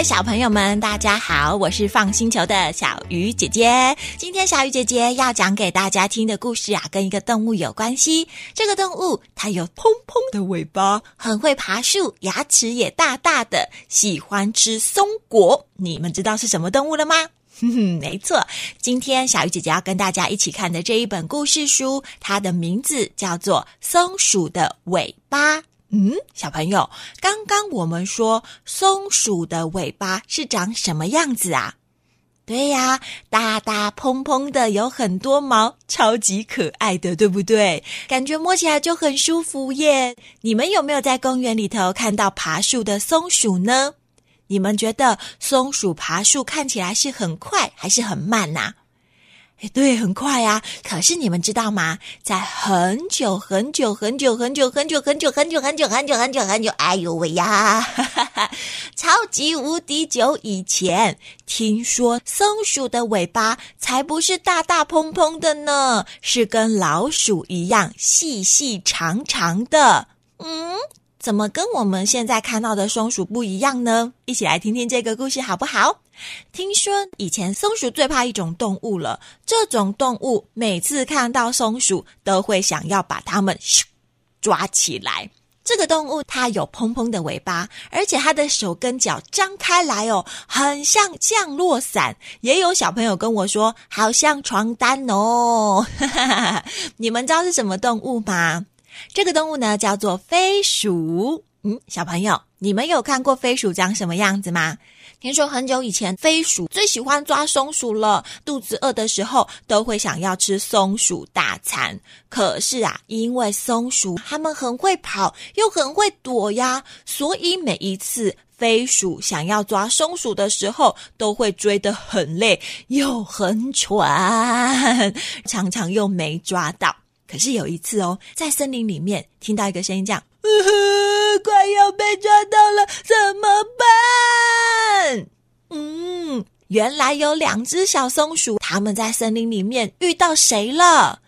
位小朋友们，大家好，我是放星球的小鱼姐姐。今天小鱼姐姐要讲给大家听的故事啊，跟一个动物有关系。这个动物它有蓬蓬的尾巴，很会爬树，牙齿也大大的，喜欢吃松果。你们知道是什么动物了吗？哼 哼，没错，今天小鱼姐姐要跟大家一起看的这一本故事书，它的名字叫做《松鼠的尾巴》。嗯，小朋友，刚刚我们说松鼠的尾巴是长什么样子啊？对呀，大大蓬蓬的，有很多毛，超级可爱的，对不对？感觉摸起来就很舒服耶。你们有没有在公园里头看到爬树的松鼠呢？你们觉得松鼠爬树看起来是很快还是很慢呐？对，很快呀。可是你们知道吗？在很久很久很久很久很久很久很久很久很久很久很久，哎呦喂呀！超级无敌久以前，听说松鼠的尾巴才不是大大蓬蓬的呢，是跟老鼠一样细细长长的。嗯，怎么跟我们现在看到的松鼠不一样呢？一起来听听这个故事好不好？听说以前松鼠最怕一种动物了，这种动物每次看到松鼠都会想要把它们咻抓起来。这个动物它有蓬蓬的尾巴，而且它的手跟脚张开来哦，很像降落伞。也有小朋友跟我说，好像床单哦。你们知道是什么动物吗？这个动物呢叫做飞鼠。嗯，小朋友，你们有看过飞鼠长什么样子吗？听说很久以前，飞鼠最喜欢抓松鼠了。肚子饿的时候，都会想要吃松鼠大餐。可是啊，因为松鼠它们很会跑，又很会躲呀，所以每一次飞鼠想要抓松鼠的时候，都会追得很累，又很喘，常常又没抓到。可是有一次哦，在森林里面听到一个声音，这样。快要被抓到了，怎么办？嗯，原来有两只小松鼠，他们在森林里面遇到谁了？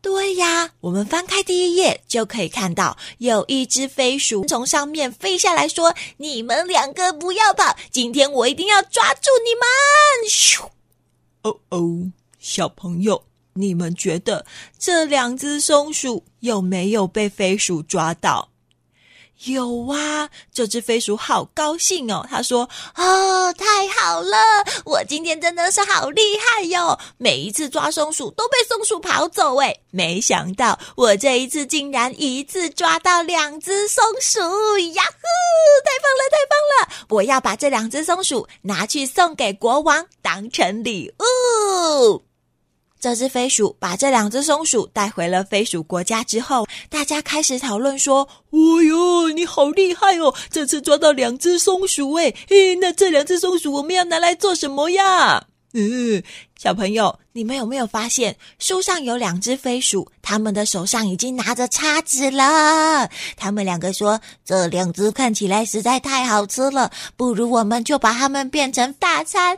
对呀，我们翻开第一页就可以看到，有一只飞鼠从上面飞下来说：“你们两个不要跑，今天我一定要抓住你们！”咻！哦哦，小朋友，你们觉得这两只松鼠有没有被飞鼠抓到？有啊，这只飞鼠好高兴哦。他说：“哦，太好了，我今天真的是好厉害哟！每一次抓松鼠都被松鼠跑走，哎，没想到我这一次竟然一次抓到两只松鼠，呀呼，太棒了，太棒了！我要把这两只松鼠拿去送给国王当成礼物。”这只飞鼠把这两只松鼠带回了飞鼠国家之后，大家开始讨论说：“哦哟，你好厉害哦！这次抓到两只松鼠，诶，诶，那这两只松鼠我们要拿来做什么呀？”嗯，小朋友，你们有没有发现树上有两只飞鼠，他们的手上已经拿着叉子了？他们两个说：“这两只看起来实在太好吃了，不如我们就把它们变成大餐。”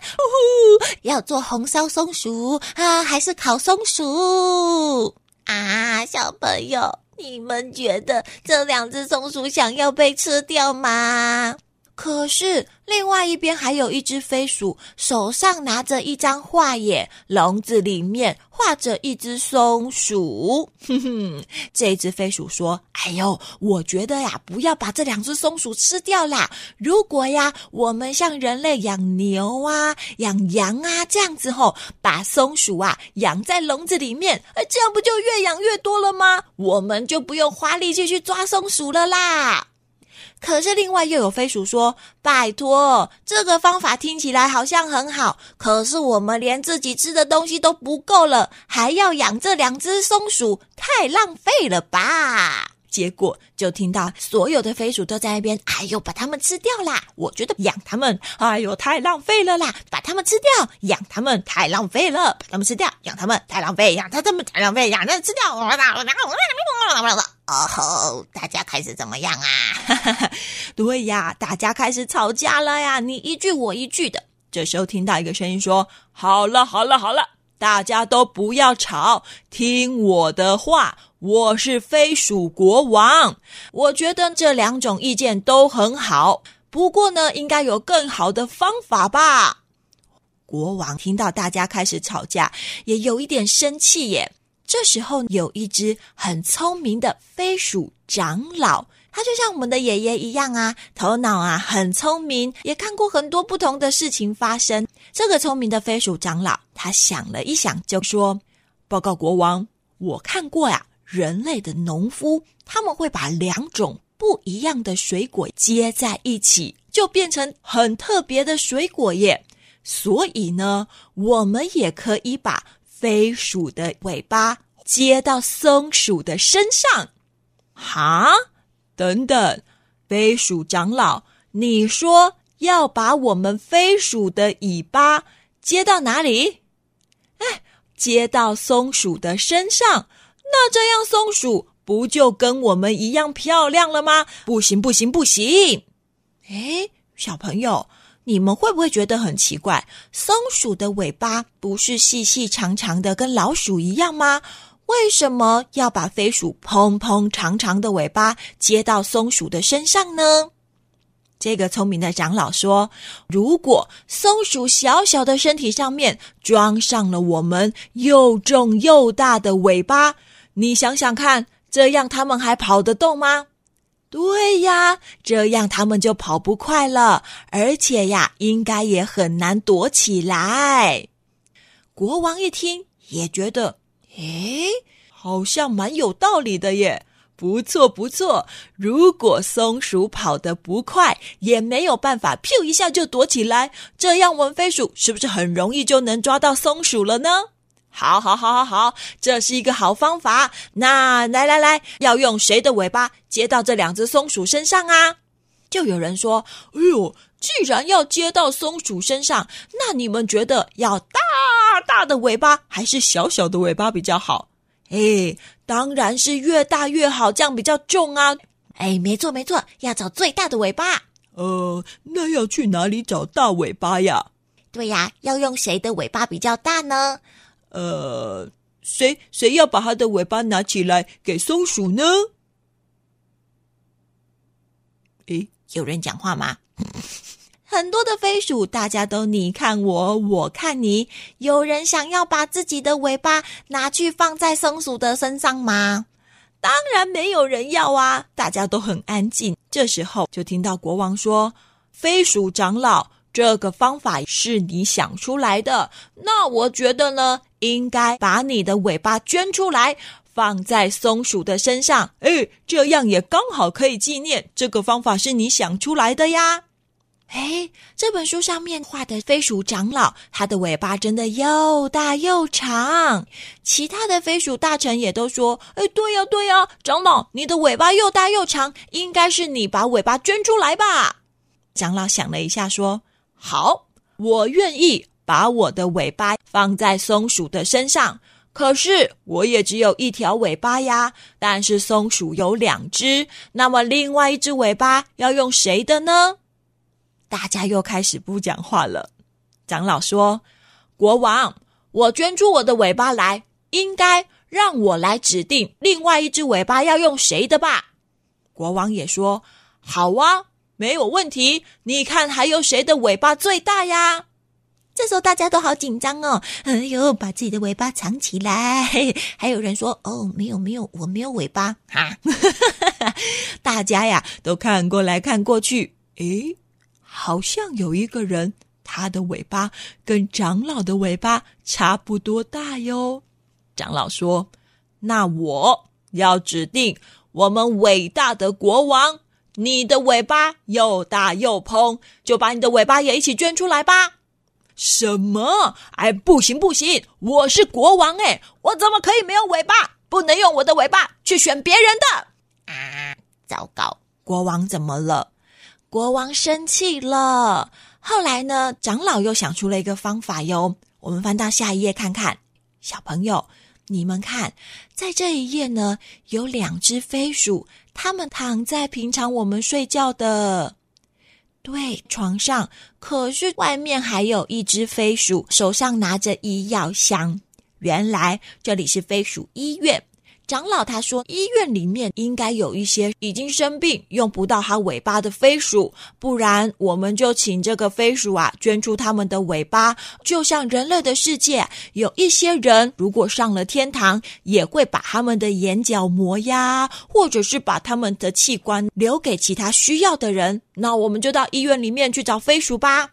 呼呼，要做红烧松鼠啊，还是烤松鼠啊？小朋友，你们觉得这两只松鼠想要被吃掉吗？可是，另外一边还有一只飞鼠，手上拿着一张画耶，笼子里面画着一只松鼠。哼哼，这只飞鼠说：“哎呦，我觉得呀，不要把这两只松鼠吃掉啦。如果呀，我们像人类养牛啊、养羊啊这样子吼，把松鼠啊养在笼子里面，呃，这样不就越养越多了吗？我们就不用花力气去抓松鼠了啦。”可是，另外又有飞鼠说：“拜托，这个方法听起来好像很好，可是我们连自己吃的东西都不够了，还要养这两只松鼠，太浪费了吧？”结果就听到所有的飞鼠都在那边：“哎呦，把它们吃掉啦！我觉得养它们，哎呦，太浪费了啦！把它们吃掉，养它们太浪费了，把它们吃掉，养它们太浪费，养它们太浪费，养它们吃掉。”哦，大家是怎么样啊？对呀，大家开始吵架了呀！你一句我一句的。这时候听到一个声音说：“好了，好了，好了，大家都不要吵，听我的话。我是飞鼠国王，我觉得这两种意见都很好。不过呢，应该有更好的方法吧？国王听到大家开始吵架，也有一点生气耶。这时候，有一只很聪明的飞鼠长老，他就像我们的爷爷一样啊，头脑啊很聪明，也看过很多不同的事情发生。这个聪明的飞鼠长老，他想了一想，就说：“报告国王，我看过呀，人类的农夫他们会把两种不一样的水果接在一起，就变成很特别的水果耶。所以呢，我们也可以把。”飞鼠的尾巴接到松鼠的身上，哈？等等，飞鼠长老，你说要把我们飞鼠的尾巴接到哪里？哎，接到松鼠的身上，那这样松鼠不就跟我们一样漂亮了吗？不行，不行，不行！哎，小朋友。你们会不会觉得很奇怪？松鼠的尾巴不是细细长长的，跟老鼠一样吗？为什么要把飞鼠蓬蓬长长的尾巴接到松鼠的身上呢？这个聪明的长老说：“如果松鼠小小的身体上面装上了我们又重又大的尾巴，你想想看，这样它们还跑得动吗？”对呀，这样他们就跑不快了，而且呀，应该也很难躲起来。国王一听，也觉得，诶，好像蛮有道理的耶。不错不错，如果松鼠跑得不快，也没有办法，咻一下就躲起来，这样文飞鼠是不是很容易就能抓到松鼠了呢？好，好，好，好，好，这是一个好方法。那来，来，来，要用谁的尾巴接到这两只松鼠身上啊？就有人说：“哎呦，既然要接到松鼠身上，那你们觉得要大大的尾巴还是小小的尾巴比较好？”哎，当然是越大越好，这样比较重啊。哎，没错，没错，要找最大的尾巴。呃，那要去哪里找大尾巴呀？对呀，要用谁的尾巴比较大呢？呃，谁谁要把它的尾巴拿起来给松鼠呢？诶，有人讲话吗？很多的飞鼠，大家都你看我，我看你。有人想要把自己的尾巴拿去放在松鼠的身上吗？当然没有人要啊！大家都很安静。这时候，就听到国王说：“飞鼠长老。”这个方法是你想出来的，那我觉得呢，应该把你的尾巴捐出来，放在松鼠的身上，哎，这样也刚好可以纪念。这个方法是你想出来的呀？哎，这本书上面画的飞鼠长老，他的尾巴真的又大又长。其他的飞鼠大臣也都说，哎，对呀，对呀，长老，你的尾巴又大又长，应该是你把尾巴捐出来吧？长老想了一下，说。好，我愿意把我的尾巴放在松鼠的身上。可是我也只有一条尾巴呀。但是松鼠有两只，那么另外一只尾巴要用谁的呢？大家又开始不讲话了。长老说：“国王，我捐出我的尾巴来，应该让我来指定另外一只尾巴要用谁的吧？”国王也说：“好啊。”没有问题，你看还有谁的尾巴最大呀？这时候大家都好紧张哦，哎呦，把自己的尾巴藏起来。还有人说：“哦，没有没有，我没有尾巴哈，大家呀都看过来看过去，诶，好像有一个人，他的尾巴跟长老的尾巴差不多大哟。长老说：“那我要指定我们伟大的国王。”你的尾巴又大又蓬，就把你的尾巴也一起捐出来吧。什么？哎，不行不行，我是国王哎，我怎么可以没有尾巴？不能用我的尾巴去选别人的啊！糟糕，国王怎么了？国王生气了。后来呢？长老又想出了一个方法哟。我们翻到下一页看看，小朋友，你们看，在这一页呢，有两只飞鼠。它们躺在平常我们睡觉的对床上，可是外面还有一只飞鼠，手上拿着医药箱。原来这里是飞鼠医院。长老他说，医院里面应该有一些已经生病用不到它尾巴的飞鼠，不然我们就请这个飞鼠啊捐出他们的尾巴。就像人类的世界，有一些人如果上了天堂，也会把他们的眼角膜呀，或者是把他们的器官留给其他需要的人。那我们就到医院里面去找飞鼠吧。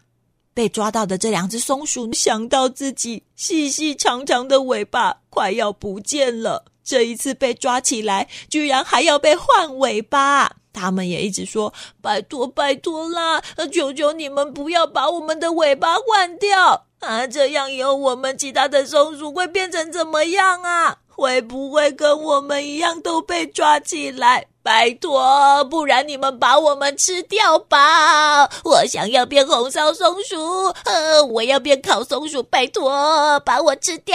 被抓到的这两只松鼠想到自己细细长长的尾巴快要不见了，这一次被抓起来，居然还要被换尾巴。他们也一直说：“拜托，拜托啦！求求你们不要把我们的尾巴换掉啊！这样以后我们其他的松鼠会变成怎么样啊？会不会跟我们一样都被抓起来？”拜托，不然你们把我们吃掉吧！我想要变红烧松鼠，呃，我要变烤松鼠，拜托把我吃掉。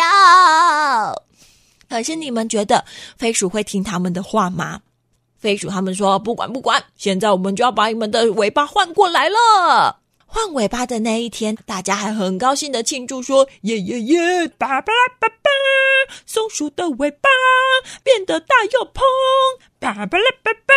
可是你们觉得飞鼠会听他们的话吗？飞鼠他们说不管不管，现在我们就要把你们的尾巴换过来了。换尾巴的那一天，大家还很高兴的庆祝说：耶耶耶！叭叭叭叭，松鼠的尾巴变得大又蓬，叭叭啦叭叭，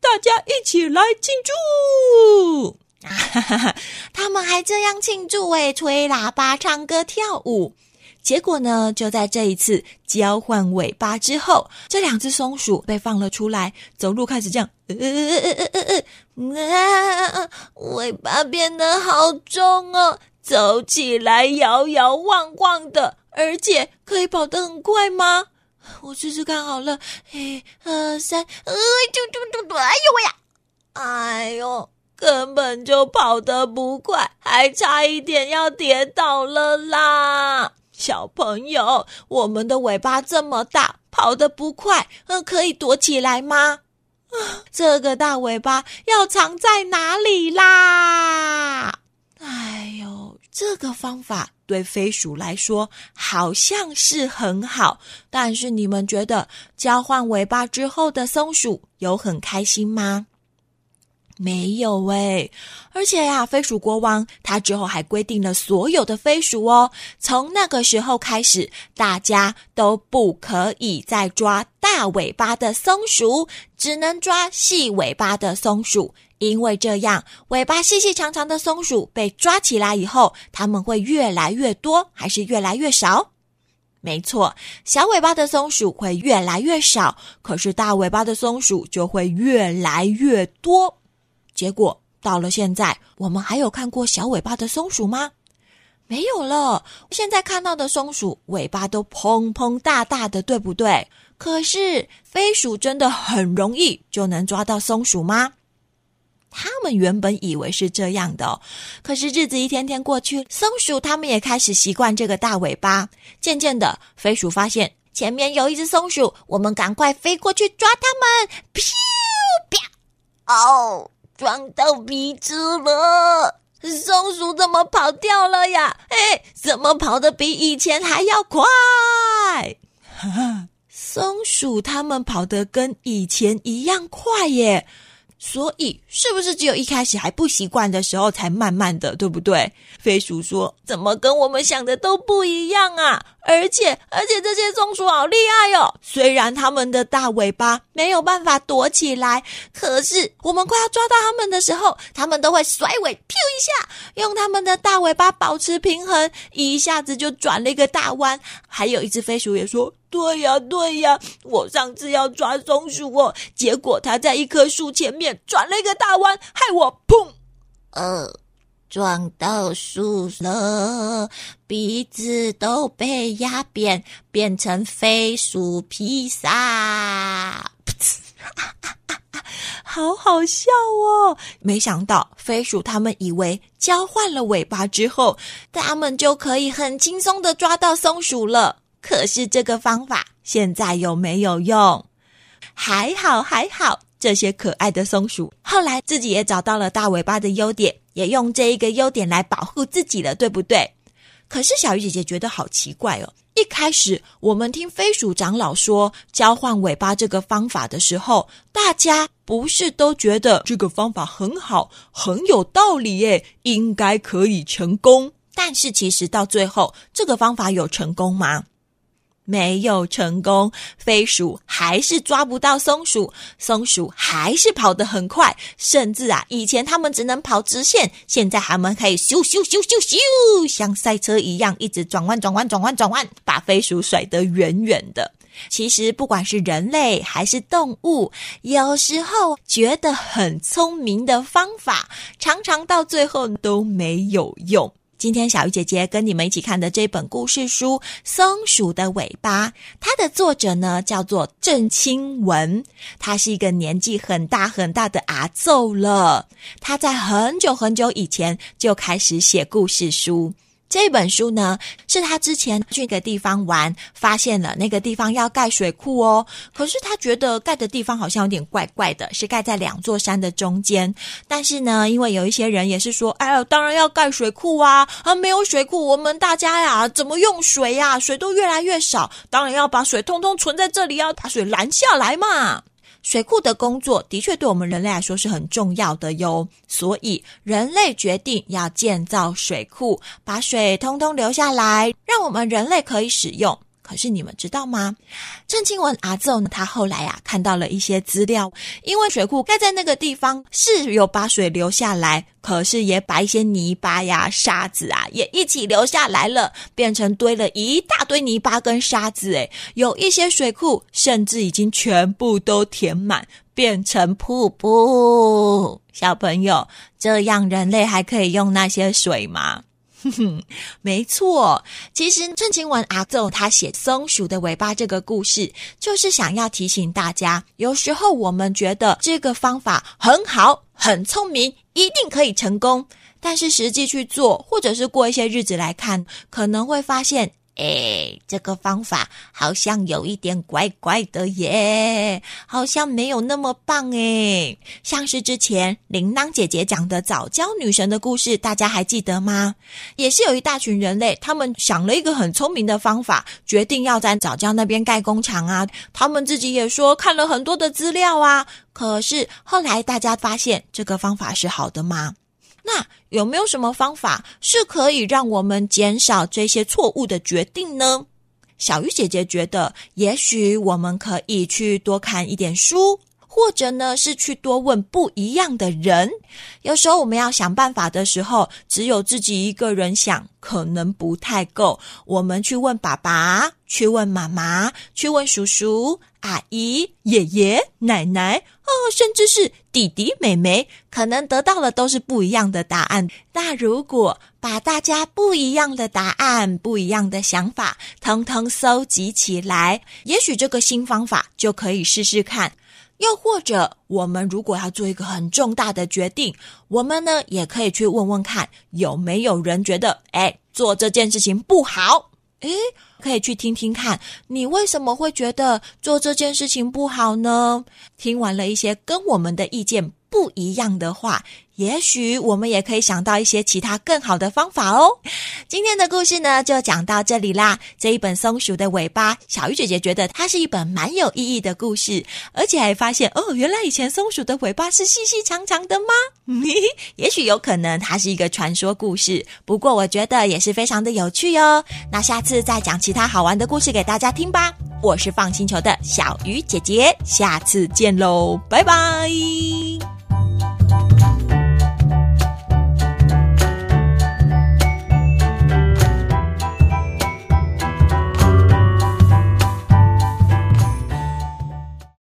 大家一起来庆祝！哈哈哈！他们还这样庆祝诶，吹喇叭、唱歌、跳舞。结果呢？就在这一次交换尾巴之后，这两只松鼠被放了出来，走路开始这样，呃呃呃呃呃呃，尾巴变得好重哦，走起来摇摇晃晃的，而且可以跑得很快吗？我试试看好了，一、二、三，哎，嘟嘟嘟嘟，哎呦喂呀，哎呦，根本就跑得不快，还差一点要跌倒了啦！小朋友，我们的尾巴这么大，跑得不快，呃，可以躲起来吗？啊，这个大尾巴要藏在哪里啦？哎呦，这个方法对飞鼠来说好像是很好，但是你们觉得交换尾巴之后的松鼠有很开心吗？没有哎，而且呀，飞鼠国王他之后还规定了所有的飞鼠哦，从那个时候开始，大家都不可以再抓大尾巴的松鼠，只能抓细尾巴的松鼠，因为这样尾巴细细长长的松鼠被抓起来以后，它们会越来越多，还是越来越少？没错，小尾巴的松鼠会越来越少，可是大尾巴的松鼠就会越来越多。结果到了现在，我们还有看过小尾巴的松鼠吗？没有了。现在看到的松鼠尾巴都蓬蓬大大的，对不对？可是飞鼠真的很容易就能抓到松鼠吗？他们原本以为是这样的，可是日子一天天过去，松鼠他们也开始习惯这个大尾巴。渐渐的，飞鼠发现前面有一只松鼠，我们赶快飞过去抓它们！噗啪！哦。撞到鼻子了，松鼠怎么跑掉了呀？哎，怎么跑得比以前还要快？松鼠它们跑得跟以前一样快耶。所以，是不是只有一开始还不习惯的时候才慢慢的，对不对？飞鼠说：“怎么跟我们想的都不一样啊？而且，而且这些松鼠好厉害哦！虽然它们的大尾巴没有办法躲起来，可是我们快要抓到它们的时候，它们都会甩尾，咻一下，用它们的大尾巴保持平衡，一下子就转了一个大弯。还有一只飞鼠也说。”对呀，对呀，我上次要抓松鼠哦，结果它在一棵树前面转了一个大弯，害我砰，呃，撞到树了，鼻子都被压扁，变成飞鼠披萨，噗 呲好好笑哦！没想到飞鼠他们以为交换了尾巴之后，他们就可以很轻松的抓到松鼠了。可是这个方法现在有没有用？还好还好，这些可爱的松鼠后来自己也找到了大尾巴的优点，也用这一个优点来保护自己了，对不对？可是小鱼姐姐觉得好奇怪哦。一开始我们听飞鼠长老说交换尾巴这个方法的时候，大家不是都觉得这个方法很好，很有道理耶，应该可以成功。但是其实到最后，这个方法有成功吗？没有成功，飞鼠还是抓不到松鼠，松鼠还是跑得很快，甚至啊，以前他们只能跑直线，现在他们可以咻咻咻咻咻，像赛车一样一直转弯转弯转弯转弯，把飞鼠甩得远远的。其实，不管是人类还是动物，有时候觉得很聪明的方法，常常到最后都没有用。今天小鱼姐姐跟你们一起看的这本故事书《松鼠的尾巴》，它的作者呢叫做郑清文，他是一个年纪很大很大的阿奏了。他在很久很久以前就开始写故事书。这本书呢，是他之前去一个地方玩，发现了那个地方要盖水库哦。可是他觉得盖的地方好像有点怪怪的，是盖在两座山的中间。但是呢，因为有一些人也是说，哎呀，当然要盖水库啊！啊，没有水库，我们大家呀怎么用水呀？水都越来越少，当然要把水通通存在这里，要把水拦下来嘛。水库的工作的确对我们人类来说是很重要的哟，所以人类决定要建造水库，把水通通留下来，让我们人类可以使用。可是你们知道吗？郑清文阿奏？他后来啊看到了一些资料，因为水库盖在那个地方是有把水流下来，可是也把一些泥巴呀、沙子啊也一起留下来了，变成堆了一大堆泥巴跟沙子。诶，有一些水库甚至已经全部都填满，变成瀑布。小朋友，这样人类还可以用那些水吗？哼哼，没错。其实郑清文阿奏他写《松鼠的尾巴》这个故事，就是想要提醒大家，有时候我们觉得这个方法很好、很聪明，一定可以成功，但是实际去做，或者是过一些日子来看，可能会发现。哎，这个方法好像有一点怪怪的耶，好像没有那么棒哎。像是之前铃铛姐姐讲的早教女神的故事，大家还记得吗？也是有一大群人类，他们想了一个很聪明的方法，决定要在早教那边盖工厂啊。他们自己也说看了很多的资料啊，可是后来大家发现这个方法是好的吗？那有没有什么方法是可以让我们减少这些错误的决定呢？小鱼姐姐觉得，也许我们可以去多看一点书，或者呢是去多问不一样的人。有时候我们要想办法的时候，只有自己一个人想，可能不太够。我们去问爸爸，去问妈妈，去问叔叔。阿姨、爷爷、奶奶，哦，甚至是弟弟、妹妹，可能得到的都是不一样的答案。那如果把大家不一样的答案、不一样的想法，通通搜集起来，也许这个新方法就可以试试看。又或者，我们如果要做一个很重大的决定，我们呢也可以去问问看，有没有人觉得，哎，做这件事情不好。诶，可以去听听看，你为什么会觉得做这件事情不好呢？听完了一些跟我们的意见不一样的话。也许我们也可以想到一些其他更好的方法哦。今天的故事呢，就讲到这里啦。这一本松鼠的尾巴，小鱼姐姐觉得它是一本蛮有意义的故事，而且还发现哦，原来以前松鼠的尾巴是细细长长的吗？也许有可能它是一个传说故事，不过我觉得也是非常的有趣哟。那下次再讲其他好玩的故事给大家听吧。我是放星球的小鱼姐姐，下次见喽，拜拜。